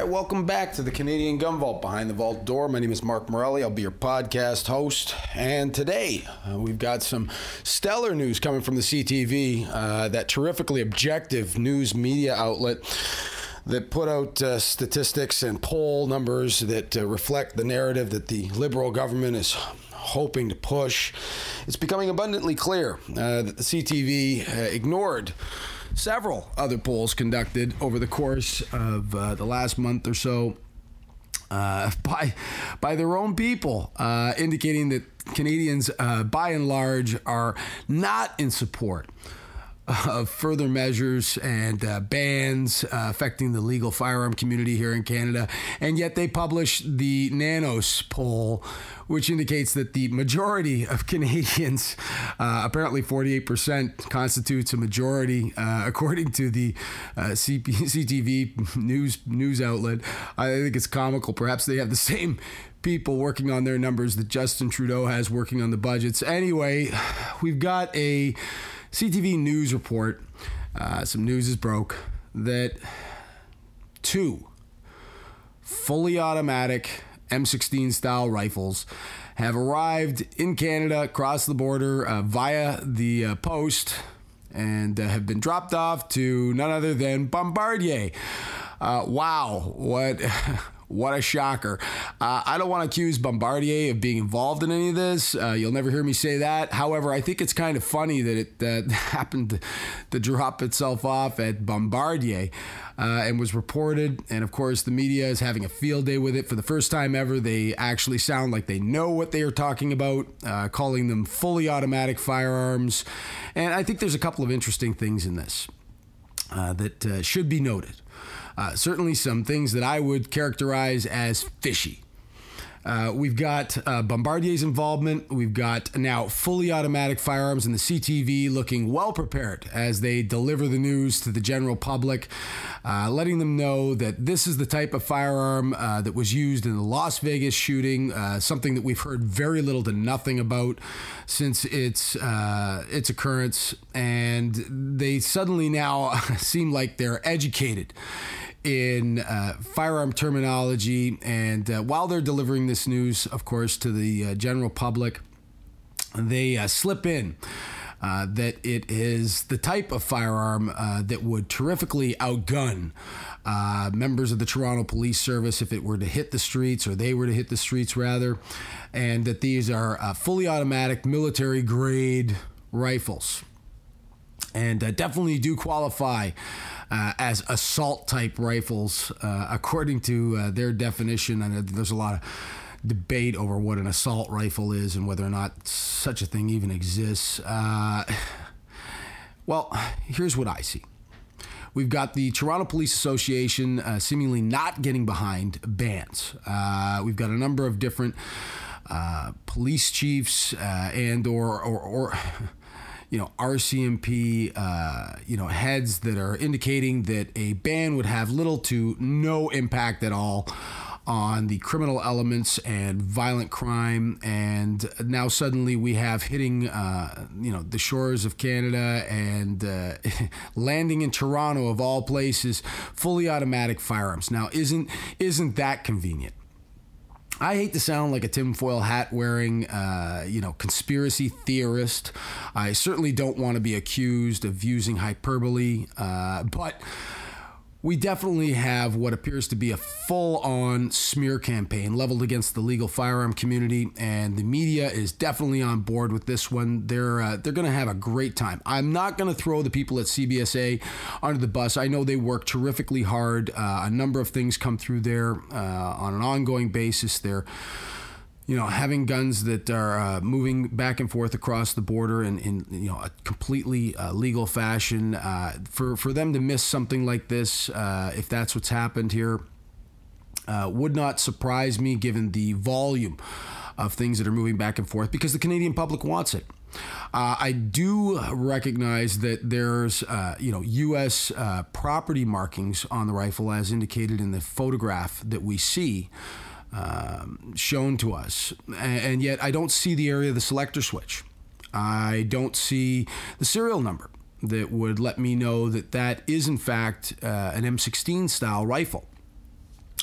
right, welcome back to the Canadian Gun Vault behind the vault door. My name is Mark Morelli. I'll be your podcast host. And today uh, we've got some stellar news coming from the CTV, uh, that terrifically objective news media outlet that put out uh, statistics and poll numbers that uh, reflect the narrative that the Liberal government is hoping to push. It's becoming abundantly clear uh, that the CTV uh, ignored several other polls conducted over the course of uh, the last month or so uh, by by their own people, uh, indicating that Canadians, uh, by and large, are not in support of further measures and uh, bans uh, affecting the legal firearm community here in Canada. And yet they publish the Nanos poll, which indicates that the majority of Canadians, uh, apparently 48%, constitutes a majority, uh, according to the uh, CP- CTV news news outlet. I think it's comical. Perhaps they have the same people working on their numbers that Justin Trudeau has working on the budgets. Anyway, we've got a CTV News report, uh, some news is broke that two fully automatic M16 style rifles have arrived in Canada across the border uh, via the uh, post and uh, have been dropped off to none other than Bombardier. Uh, wow, what what a shocker. Uh, I don't want to accuse Bombardier of being involved in any of this. Uh, you'll never hear me say that. However, I think it's kind of funny that it happened to drop itself off at Bombardier uh, and was reported. And of course, the media is having a field day with it. For the first time ever, they actually sound like they know what they are talking about, uh, calling them fully automatic firearms. And I think there's a couple of interesting things in this uh, that should be noted. Uh, certainly, some things that I would characterize as fishy. Uh, we've got uh, Bombardier's involvement. We've got now fully automatic firearms and the CTV looking well prepared as they deliver the news to the general public, uh, letting them know that this is the type of firearm uh, that was used in the Las Vegas shooting, uh, something that we've heard very little to nothing about since its uh, its occurrence, and they suddenly now seem like they're educated in uh, firearm terminology. And uh, while they're delivering this news, of course, to the uh, general public, they uh, slip in. Uh, that it is the type of firearm uh, that would terrifically outgun members of the Toronto Police Service if it were to hit the streets, or they were to hit the streets rather, and that these are fully automatic military grade rifles and uh, definitely do qualify uh, as assault type rifles uh, according to uh, their definition. And there's a lot of debate over what an assault rifle is and whether or not such a thing even exists. Uh, well, here's what I see. We've got the Toronto Police Association uh, seemingly not getting behind bans. we've got a number of different police chiefs and or, or, or you know, RCMP, uh, you know, heads that are indicating that a ban would have little to no impact at all on the criminal elements and violent crime. And now suddenly we have hitting, uh, you know, the shores of Canada and uh, landing in Toronto of all places, fully automatic firearms. Now, isn't isn't that convenient? I hate to sound like a tinfoil hat wearing, uh, you know, conspiracy theorist. I certainly don't want to be accused of using hyperbole, uh, but we definitely have what appears to be a full on smear campaign leveled against the legal firearm community, and the media is definitely on board with this one. They're, uh, they're going to have a great time. I'm not going to throw the people at CBSA under the bus. I know they work terrifically hard. Uh, a number of things come through there uh, on an ongoing basis. They're you know, having guns that are uh, moving back and forth across the border in, in you know a completely uh, legal fashion, uh, for for them to miss something like this, uh, if that's what's happened here, uh, would not surprise me given the volume of things that are moving back and forth because the Canadian public wants it. Uh, I do recognize that there's, uh, you know, U.S. Uh, property markings on the rifle, as indicated in the photograph that we see um, shown to us. And yet I don't see the area of the selector switch. I don't see the serial number that would let me know that that is, in fact, uh, an M16 style rifle.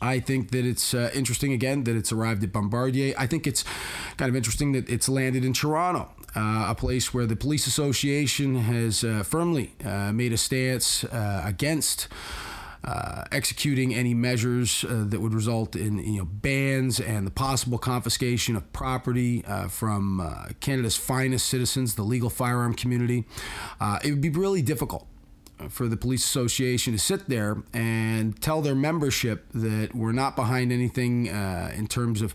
I think that it's uh, interesting again that it's arrived at Bombardier. I think it's kind of interesting that it's landed in Toronto, uh, a place where the police association has uh, firmly uh, made a stance uh, against. Uh, executing any measures uh, that would result in you know bans and the possible confiscation of property uh, from uh, Canada's finest citizens, the legal firearm community. Uh, it would be really difficult for the police association to sit there and tell their membership that we're not behind anything uh, in terms of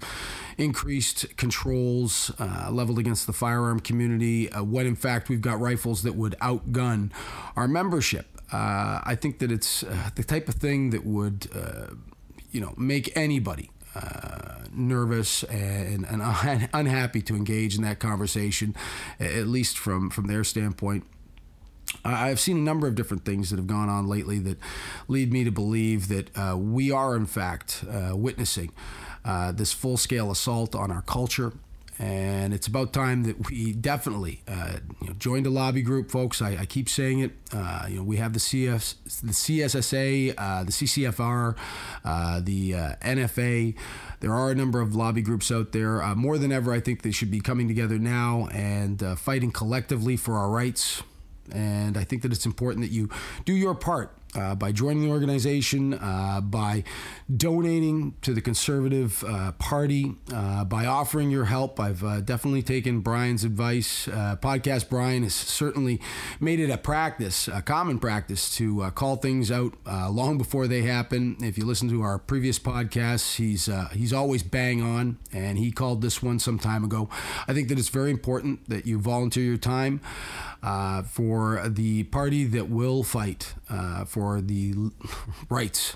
increased controls uh, leveled against the firearm community uh, when in fact we've got rifles that would outgun our membership uh, I think that it's uh, the type of thing that would, uh, you know, make anybody uh, nervous and, and un- unhappy to engage in that conversation, at least from from their standpoint. I've seen a number of different things that have gone on lately that lead me to believe that uh, we are, in fact, uh, witnessing this full scale assault on our culture and it's about time that we definitely uh, you know, joined a lobby group, folks. I, I keep saying it. Uh, you know, we have the CS, the CSSA, uh, the CCFR, uh, the uh, NFA. There are a number of lobby groups out there. Uh, more than ever, I think they should be coming together now and fighting collectively for our rights. And I think that it's important that you do your part uh, by joining the organization, uh, by donating to the Conservative uh, Party, uh, by offering your help. I've uh, definitely taken Brian's advice. Uh, Podcast Brian has certainly made it a practice, a common practice, to call things out long before they happen. If you listen to our previous podcasts, he's he's always bang on, and he called this one some time ago. I think that it's very important that you volunteer your time for the party that will fight for for the rights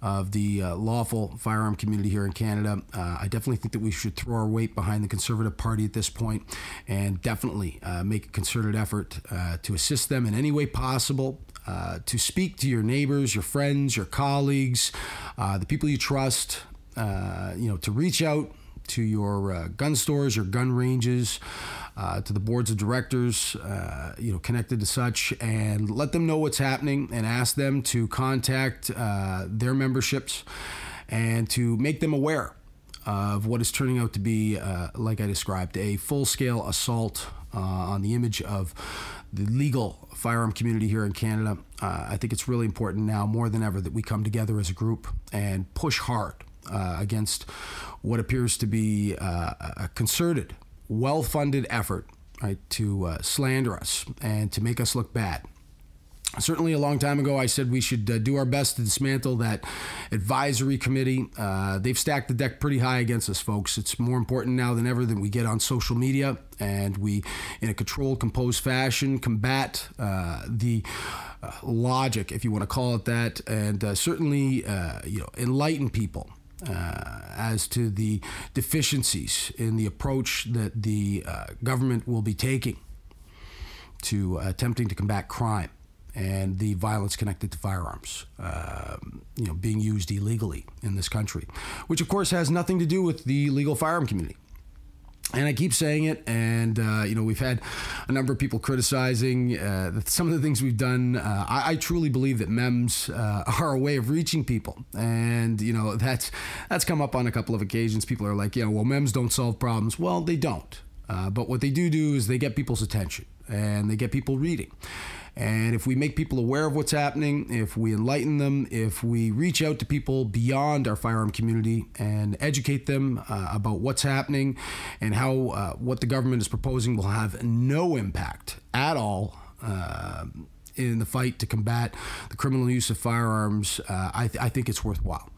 of the uh, lawful firearm community here in Canada. Uh, I definitely think that we should throw our weight behind the Conservative Party at this point and definitely uh, make a concerted effort uh, to assist them in any way possible. Uh, to speak to your neighbors, your friends, your colleagues, uh, the people you trust, you know, to reach out to your gun stores, your gun ranges, uh, to the boards of directors, uh, you know, connected to such, and let them know what's happening and ask them to contact uh, their memberships and to make them aware of what is turning out to be, uh, like I described, a full-scale assault uh, on the image of the legal firearm community here in Canada. Uh, I think it's really important now more than ever that we come together as a group and push hard against what appears to be a concerted well funded effort right, to uh, slander us and to make us look bad. Certainly, a long time ago, I said we should uh, do our best to dismantle that advisory committee. Uh, they've stacked the deck pretty high against us, folks. It's more important now than ever that we get on social media and we, in a controlled, composed fashion, combat uh, the uh, logic, if you want to call it that, and uh, certainly, uh, you know, enlighten people uh, as to the deficiencies in the approach that the uh, government will be taking to attempting to combat crime and the violence connected to firearms, um, you know, being used illegally in this country, which of course has nothing to do with the legal firearm community and I keep saying it, and uh, you know we've had a number of people criticizing uh, some of the things we've done. Uh, I, I, truly believe that memes uh, are a way of reaching people, and you know that's that's come up on a couple of occasions. People are like, "Yeah, well, memes don't solve problems." Well, they don't, uh, but what they do do is they get people's attention and they get people reading. And if we make people aware of what's happening, if we enlighten them, if we reach out to people beyond our firearm community and educate them uh, about what's happening and how uh, what the government is proposing will have no impact at all. Uh, in the fight to combat the criminal use of firearms, uh, I, th- I think it's worthwhile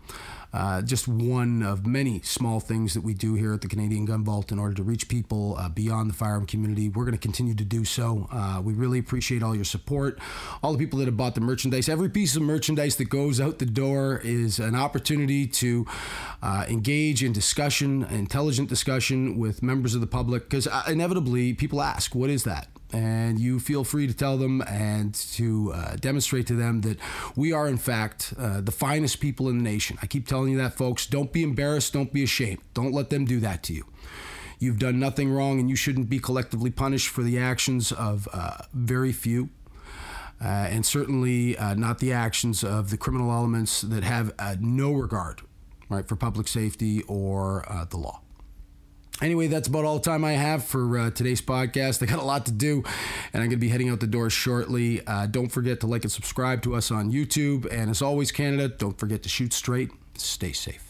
uh, just one of many small things that we do here at the Canadian Gun Vault in order to reach people uh, beyond the firearm community. We're going to continue to do so. Uh, we really appreciate all your support, all the people that have bought the merchandise. Every piece of merchandise that goes out the door is an opportunity to uh, engage in discussion, intelligent discussion with members of the public, because uh, inevitably people ask, what is that? And you feel free to tell them and to uh, demonstrate to them that we are, in fact, uh, the finest people in the nation. I keep telling you that, folks. Don't be embarrassed. Don't be ashamed. Don't let them do that to you. You've done nothing wrong, and you shouldn't be collectively punished for the actions of uh, very few. Uh, and certainly uh, not the actions of the criminal elements that have uh, no regard right, for public safety or the law. Anyway, that's about all the time I have for uh, today's podcast. I got a lot to do, and I'm going to be heading out the door shortly. Uh, don't forget to like and subscribe to us on YouTube. And as always, Canada, don't forget to shoot straight, stay safe.